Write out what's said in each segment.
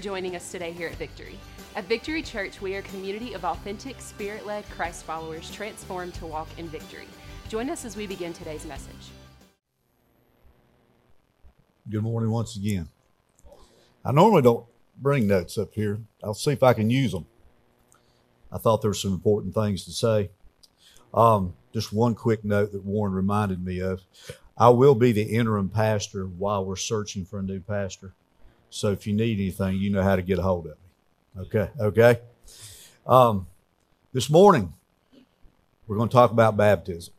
Joining us today here at Victory. At Victory Church, we are a community of authentic, spirit led Christ followers transformed to walk in victory. Join us as we begin today's message. Good morning once again. I normally don't bring notes up here. I'll see if I can use them. I thought there were some important things to say. Um, just one quick note that Warren reminded me of. I will be the interim pastor while we're searching for a new pastor. So if you need anything, you know how to get a hold of me. Okay, okay. Um, this morning, we're going to talk about baptism.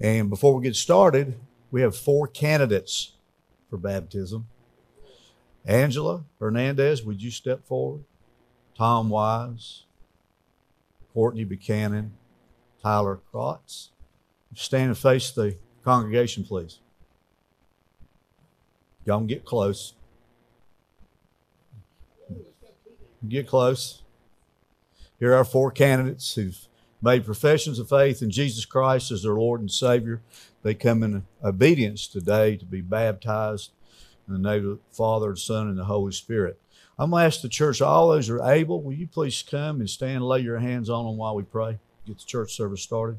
And before we get started, we have four candidates for baptism. Angela Hernandez, would you step forward? Tom Wise, Courtney Buchanan, Tyler Krotz. Stand and face the congregation, please. Y'all can get close. Get close. Here are four candidates who've made professions of faith in Jesus Christ as their Lord and Savior. They come in obedience today to be baptized in the name of the Father, and Son, and the Holy Spirit. I'm going to ask the church, all those who are able, will you please come and stand and lay your hands on them while we pray? Get the church service started.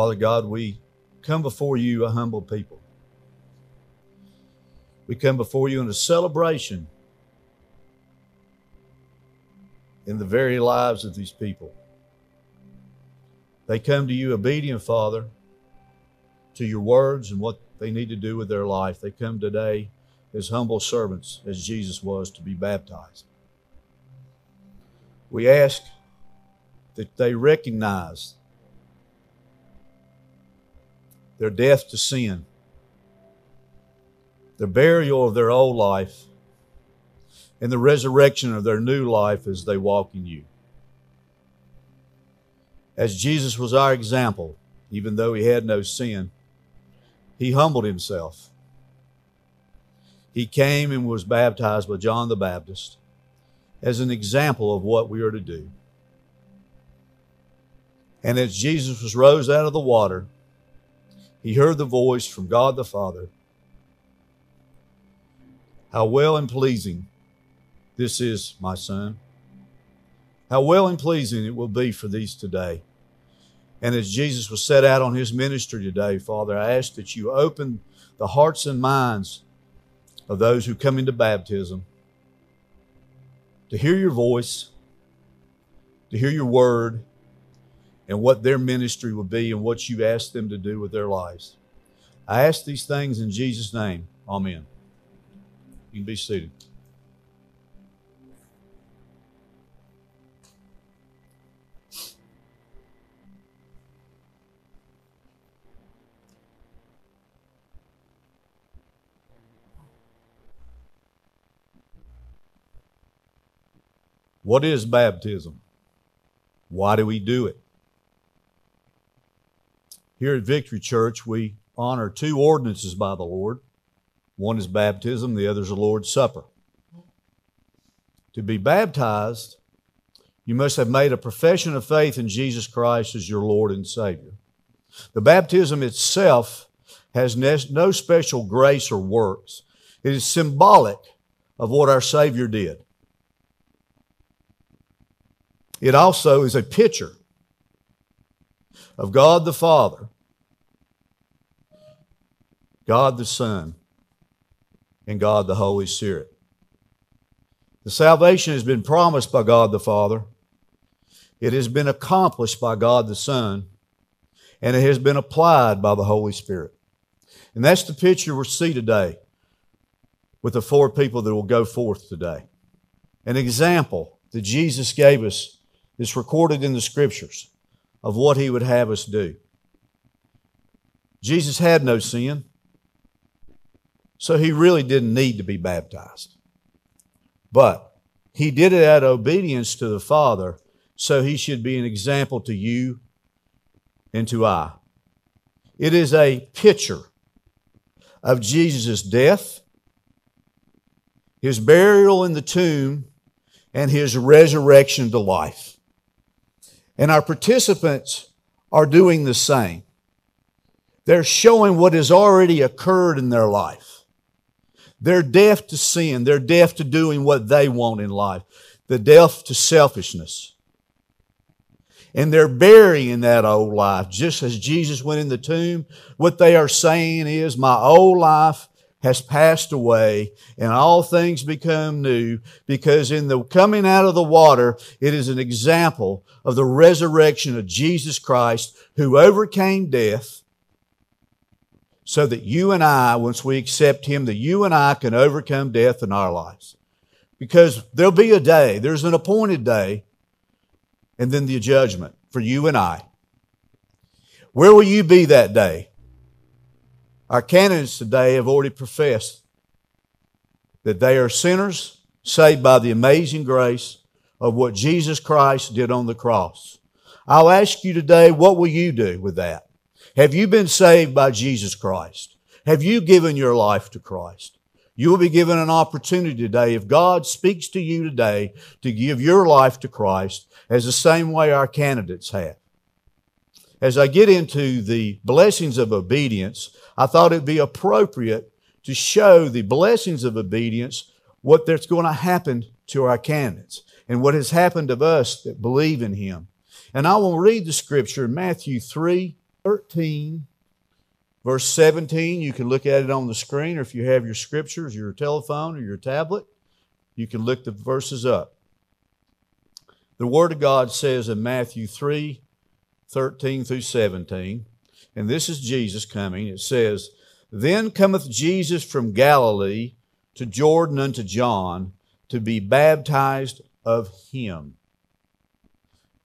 Father God, we come before you a humble people. We come before you in a celebration in the very lives of these people. They come to you obedient, Father, to your words and what they need to do with their life. They come today as humble servants, as Jesus was, to be baptized. We ask that they recognize their death to sin, the burial of their old life, and the resurrection of their new life as they walk in you. As Jesus was our example, even though he had no sin, he humbled himself. He came and was baptized by John the Baptist as an example of what we are to do. And as Jesus was rose out of the water, he heard the voice from God the Father. How well and pleasing this is, my son. How well and pleasing it will be for these today. And as Jesus was set out on his ministry today, Father, I ask that you open the hearts and minds of those who come into baptism to hear your voice, to hear your word, and what their ministry will be and what you ask them to do with their lives. I ask these things in Jesus' name. Amen. You can be seated. What is baptism? Why do we do it? Here at Victory Church, we honor two ordinances by the Lord. One is baptism, the other is the Lord's Supper. To be baptized, you must have made a profession of faith in Jesus Christ as your Lord and Savior. The baptism itself has no special grace or works. It is symbolic of what our Savior did. It also is a picture of God the Father, God the Son, and God the Holy Spirit. The salvation has been promised by God the Father. It has been accomplished by God the Son, and it has been applied by the Holy Spirit. And that's the picture we see today with the four people that will go forth today. An example that Jesus gave us is recorded in the scriptures of what he would have us do. Jesus had no sin, so he really didn't need to be baptized. But he did it out of obedience to the Father so he should be an example to you and to I. It is a picture of Jesus' death, his burial in the tomb, and his resurrection to life. And our participants are doing the same. They're showing what has already occurred in their life. They're deaf to sin. They're deaf to doing what they want in life. They're deaf to selfishness. And they're burying that old life. Just as Jesus went in the tomb, what they are saying is, my old life has passed away and all things become new because in the coming out of the water, it is an example of the resurrection of Jesus Christ who overcame death so that you and I, once we accept Him, that you and I can overcome death in our lives. Because there'll be a day, there's an appointed day, and then the judgment for you and I. Where will you be that day? Our candidates today have already professed that they are sinners saved by the amazing grace of what Jesus Christ did on the cross. I'll ask you today, what will you do with that? Have you been saved by Jesus Christ? Have you given your life to Christ? You will be given an opportunity today, if God speaks to you today, to give your life to Christ as the same way our candidates have. As I get into the blessings of obedience, I thought it'd be appropriate to show the blessings of obedience, what that's going to happen to our candidates, and what has happened to us that believe in Him. And I will read the scripture in Matthew 3 13, verse 17. You can look at it on the screen, or if you have your scriptures, your telephone, or your tablet, you can look the verses up. The Word of God says in Matthew 3 13 through 17, and this is Jesus coming. It says, Then cometh Jesus from Galilee to Jordan unto John to be baptized of him.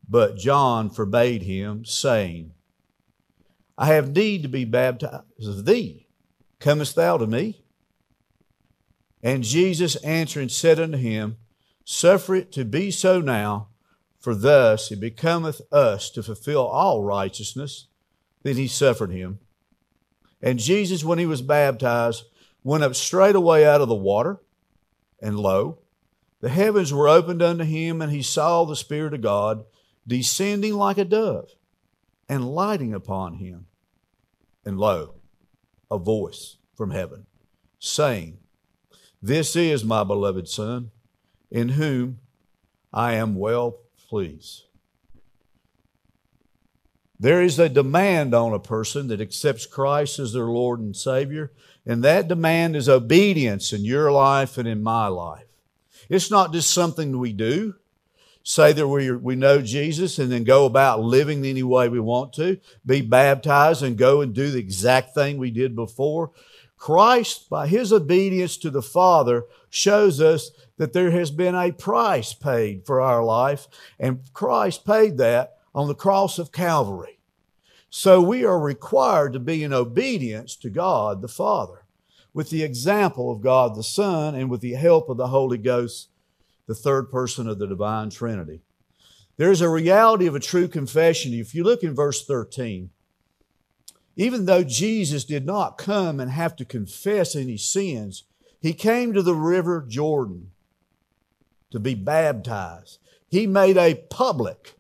But John forbade him, saying, I have need to be baptized of thee. Comest thou to me? And Jesus answering said unto him, Suffer it to be so now, for thus it becometh us to fulfill all righteousness. Then he suffered him. And Jesus, when he was baptized, went up straightway out of the water, and lo, the heavens were opened unto him, and he saw the Spirit of God descending like a dove and lighting upon him. And lo, a voice from heaven saying, This is my beloved Son, in whom I am well pleased. There is a demand on a person that accepts Christ as their Lord and Savior, and that demand is obedience in your life and in my life. It's not just something we do, say that we, we know Jesus and then go about living any way we want to, be baptized and go and do the exact thing we did before. Christ, by his obedience to the Father, shows us that there has been a price paid for our life, and Christ paid that on the cross of Calvary. So we are required to be in obedience to God the Father with the example of God the Son and with the help of the Holy Ghost, the third person of the divine Trinity. There's a reality of a true confession. If you look in verse 13, even though Jesus did not come and have to confess any sins, he came to the river Jordan to be baptized. He made a public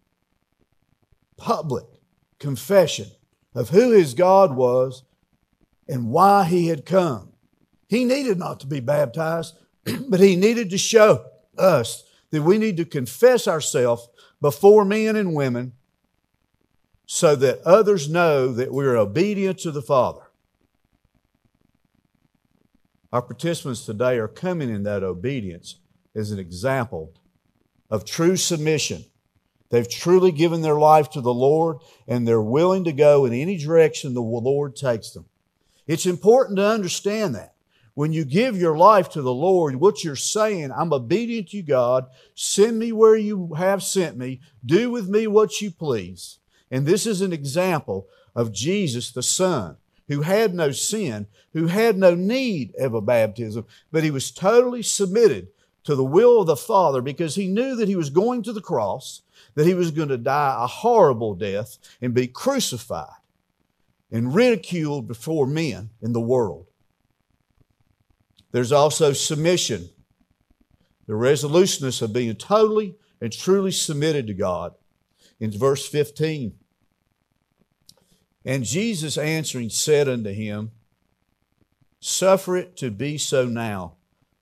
public confession of who his God was and why he had come. He needed not to be baptized, but he needed to show us that we need to confess ourselves before men and women so that others know that we're obedient to the Father. Our participants today are coming in that obedience as an example of true submission They've truly given their life to the Lord and they're willing to go in any direction the Lord takes them. It's important to understand that. When you give your life to the Lord, what you're saying, I'm obedient to God. Send me where you have sent me. Do with me what you please. And this is an example of Jesus, the Son, who had no sin, who had no need of a baptism, but he was totally submitted to the will of the Father because he knew that he was going to the cross, that he was going to die a horrible death and be crucified and ridiculed before men in the world. There's also submission, the resoluteness of being totally and truly submitted to God. In verse 15, and Jesus answering said unto him, Suffer it to be so now,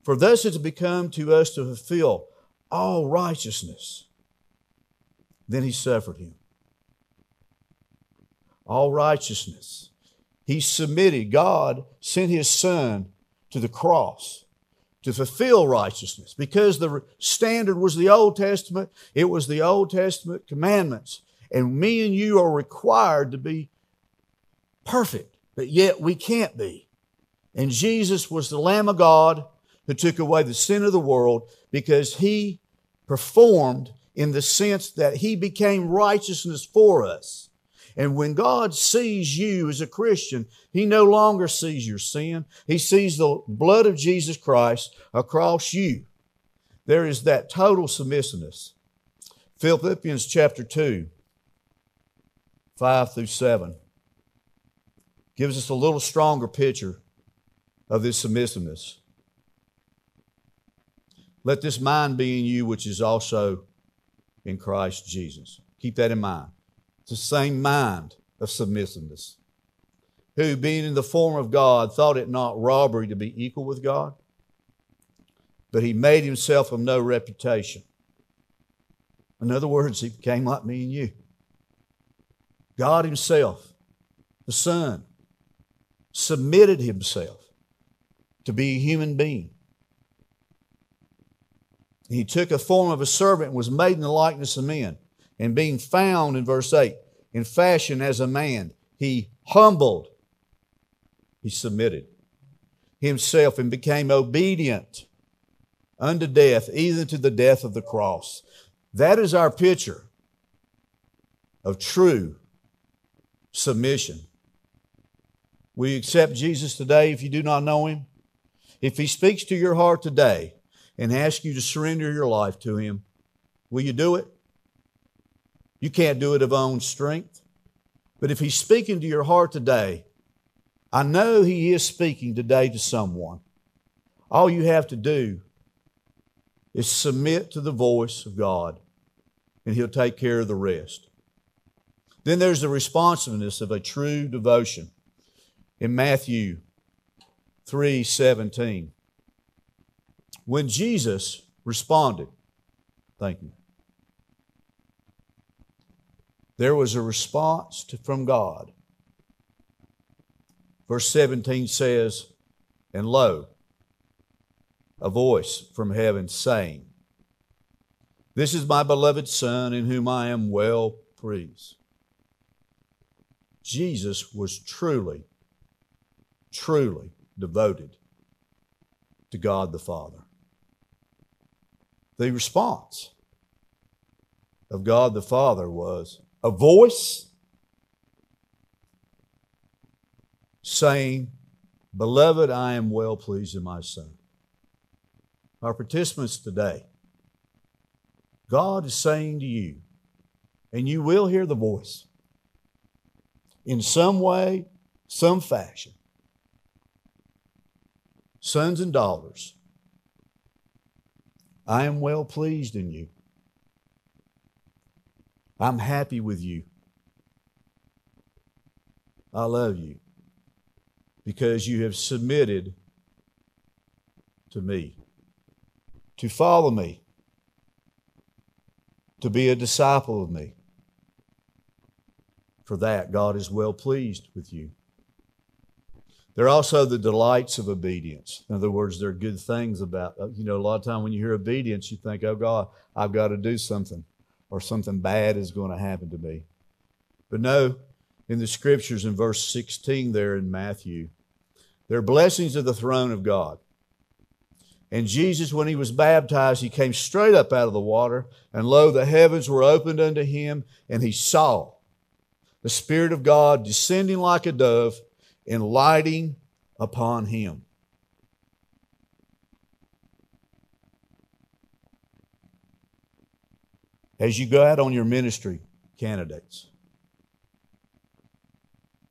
for thus it has become to us to fulfill all righteousness. Then he suffered him. All righteousness. He submitted. God sent his son to the cross to fulfill righteousness because the standard was the Old Testament, it was the Old Testament commandments. And me and you are required to be perfect, but yet we can't be. And Jesus was the Lamb of God who took away the sin of the world because he performed in the sense that he became righteousness for us. And when God sees you as a Christian, He no longer sees your sin. He sees the blood of Jesus Christ across you. There is that total submissiveness. Philippians chapter 2, 5 through 7 gives us a little stronger picture of this submissiveness. Let this mind be in you, which is also in Christ Jesus. Keep that in mind. It's the same mind of submissiveness. Who, being in the form of God, thought it not robbery to be equal with God, but he made himself of no reputation. In other words, he became like me and you. God Himself, the Son, submitted Himself to be a human being. He took a form of a servant and was made in the likeness of men. And being found, in verse 8, in fashion as a man, he humbled, he submitted himself and became obedient unto death, even to the death of the cross. That is our picture of true submission. Will you accept Jesus today if you do not know him? If he speaks to your heart today and asks you to surrender your life to him, will you do it? You can't do it of own strength. But if He's speaking to your heart today, I know He is speaking today to someone. All you have to do is submit to the voice of God, and He'll take care of the rest. Then there's the responsiveness of a true devotion. In Matthew 3 17, when Jesus responded, thank you. There was a response to, from God. Verse 17 says, And lo, a voice from heaven saying, This is my beloved Son in whom I am well pleased. Jesus was truly, truly devoted to God the Father. The response of God the Father was, a voice saying, Beloved, I am well pleased in my Son. Our participants today, God is saying to you, and you will hear the voice in some way, some fashion. Sons and daughters, I am well pleased in you. I'm happy with you. I love you because you have submitted to me, to follow me, to be a disciple of me. For that, God is well pleased with you. There are also the delights of obedience. In other words, there are good things about, you know, a lot of time when you hear obedience, you think, oh God, I've got to do something or something bad is going to happen to me. But no, in the scriptures in verse 16 there in Matthew, there are blessings of the throne of God. And Jesus, when he was baptized, he came straight up out of the water, and lo, the heavens were opened unto him, and he saw the Spirit of God descending like a dove and lighting upon him. As you go out on your ministry, candidates,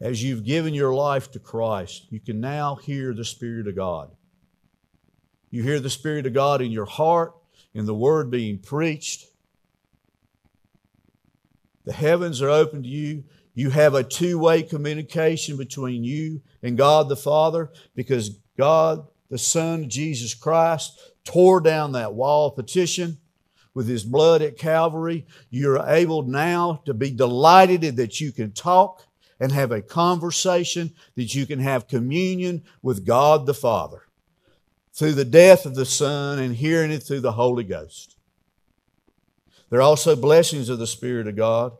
as you've given your life to Christ, you can now hear the Spirit of God. You hear the Spirit of God in your heart, in the Word being preached. The heavens are open to you. You have a two way communication between you and God the Father because God the Son, Jesus Christ, tore down that wall of petition with his blood at Calvary. You're able now to be delighted that you can talk and have a conversation, that you can have communion with God the Father through the death of the Son and hearing it through the Holy Ghost. There are also blessings of the Spirit of God.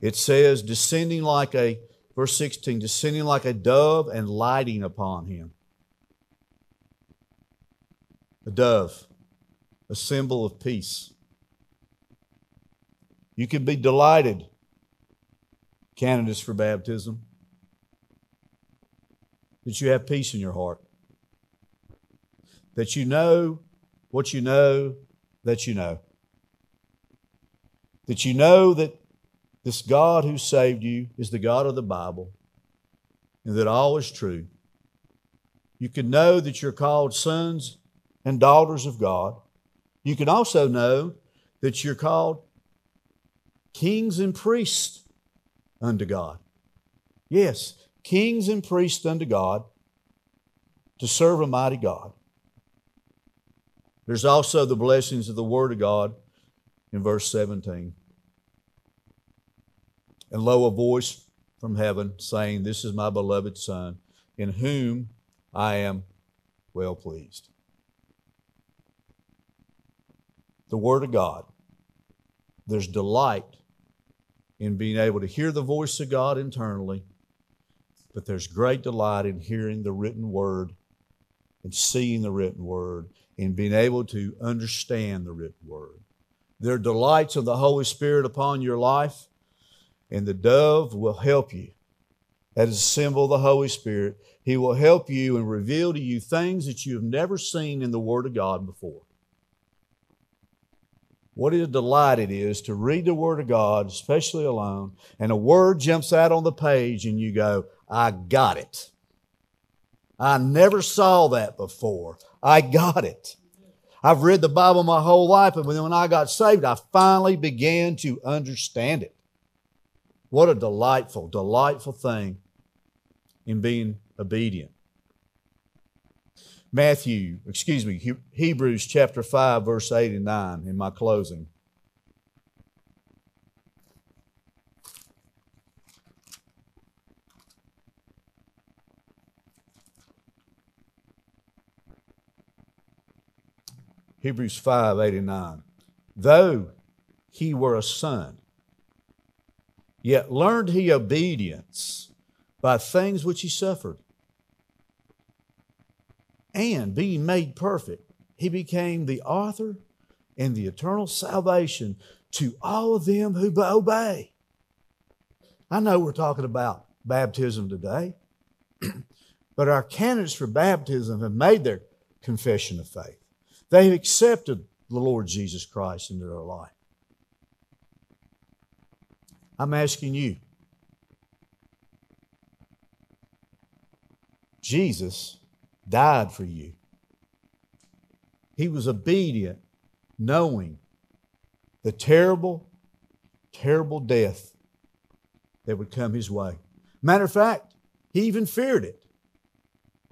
It says, descending like a, verse 16, descending like a dove and lighting upon him. A dove, a symbol of peace. You can be delighted, candidates for baptism, that you have peace in your heart, that you know what you know that you know, that you know that this God who saved you is the God of the Bible and that all is true. You can know that you're called sons and daughters of God. You can also know that you're called kings and priests unto God. Yes, kings and priests unto God to serve a mighty God. There's also the blessings of the Word of God in verse 17. And lo, a voice from heaven saying, This is my beloved Son, in whom I am well pleased. The Word of God. There's delight in being able to hear the voice of God internally, but there's great delight in hearing the written Word and seeing the written Word and being able to understand the written Word. There are delights of the Holy Spirit upon your life and the dove will help you. That is a symbol of the Holy Spirit. He will help you and reveal to you things that you have never seen in the Word of God before. What a delight it is to read the Word of God, especially alone, and a word jumps out on the page and you go, I got it. I never saw that before. I got it. I've read the Bible my whole life, but when I got saved, I finally began to understand it. What a delightful, delightful thing in being obedient. Matthew, excuse me, Hebrews chapter 5, verse 8 and 9 in my closing. Hebrews 5, 8 and 9. Though he were a son, Yet learned he obedience by things which he suffered. And being made perfect, he became the author and the eternal salvation to all of them who obey. I know we're talking about baptism today, but our candidates for baptism have made their confession of faith. They have accepted the Lord Jesus Christ into their life. I'm asking you. Jesus died for you. He was obedient, knowing the terrible, terrible death that would come his way. Matter of fact, he even feared it.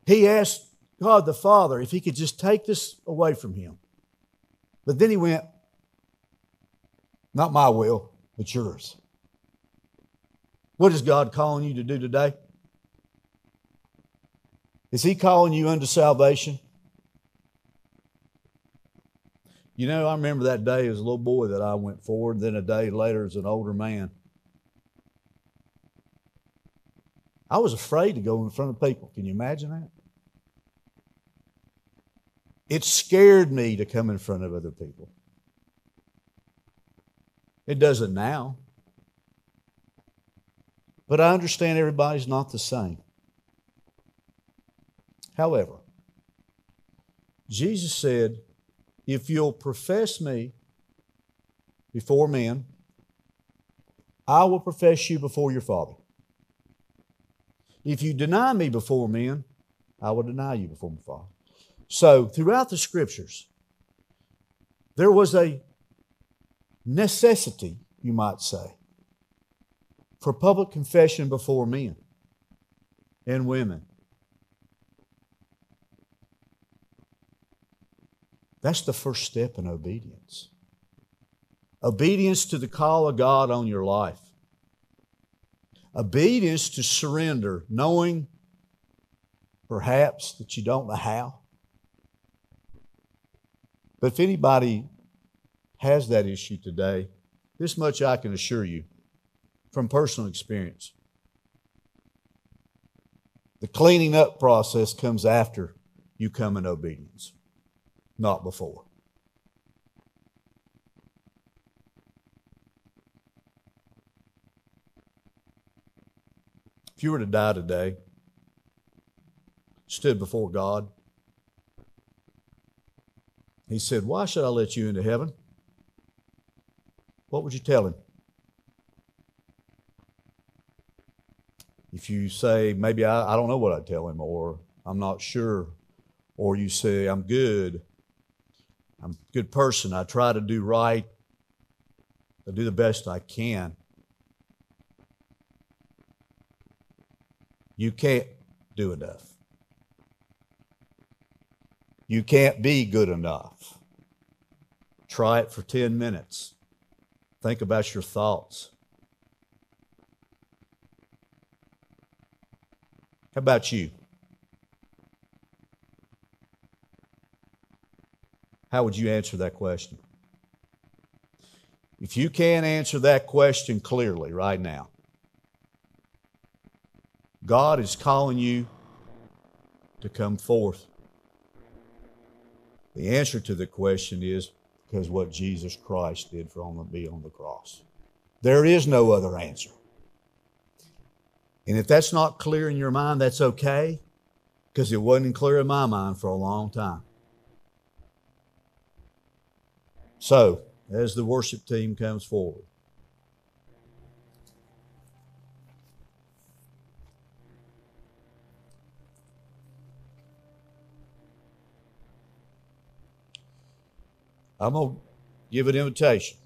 He asked God the Father if he could just take this away from him. But then he went, Not my will, but yours. What is God calling you to do today? Is He calling you unto salvation? You know, I remember that day as a little boy that I went forward, then a day later as an older man. I was afraid to go in front of people. Can you imagine that? It scared me to come in front of other people. It doesn't now. But I understand everybody's not the same. However, Jesus said, If you'll profess me before men, I will profess you before your Father. If you deny me before men, I will deny you before my Father. So, throughout the scriptures, there was a necessity, you might say, for public confession before men and women. That's the first step in obedience. Obedience to the call of God on your life. Obedience to surrender, knowing perhaps that you don't know how. But if anybody has that issue today, this much I can assure you from personal experience. The cleaning up process comes after you come in obedience, not before. If you were to die today, stood before God, He said, Why should I let you into heaven? What would you tell Him? If you say, maybe I, I don't know what I'd tell him, or I'm not sure, or you say, I'm good, I'm a good person, I try to do right, I do the best I can. You can't do enough. You can't be good enough. Try it for 10 minutes. Think about your thoughts. How about you? How would you answer that question? If you can't answer that question clearly right now, God is calling you to come forth. The answer to the question is because what Jesus Christ did for on the be on the cross. There is no other answer. And if that's not clear in your mind, that's okay, because it wasn't clear in my mind for a long time. So, as the worship team comes forward, I'm going to give an invitation.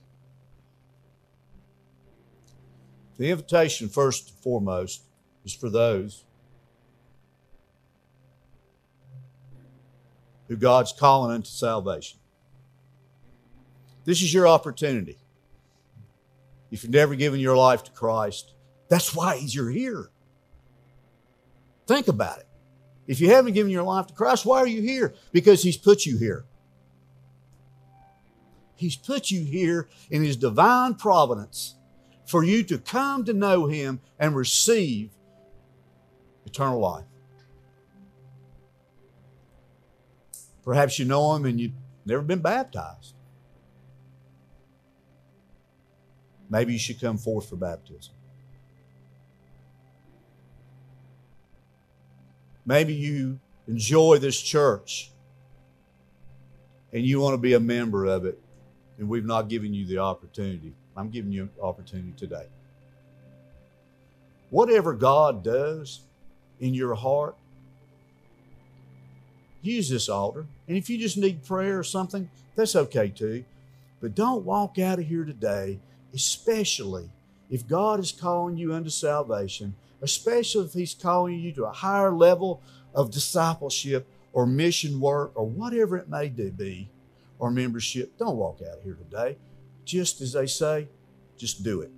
The invitation, first and foremost, is for those who God's calling into salvation. This is your opportunity. If you've never given your life to Christ, that's why you're here. Think about it. If you haven't given your life to Christ, why are you here? Because He's put you here. He's put you here in His divine providence for you to come to know Him and receive eternal life. Perhaps you know Him and you've never been baptized. Maybe you should come forth for baptism. Maybe you enjoy this church and you want to be a member of it, and we've not given you the opportunity. I'm giving you an opportunity today. Whatever God does in your heart, use this altar. And if you just need prayer or something, that's okay too. But don't walk out of here today, especially if God is calling you unto salvation, especially if He's calling you to a higher level of discipleship or mission work or whatever it may be, or membership. Don't walk out of here today just as they say, just do it.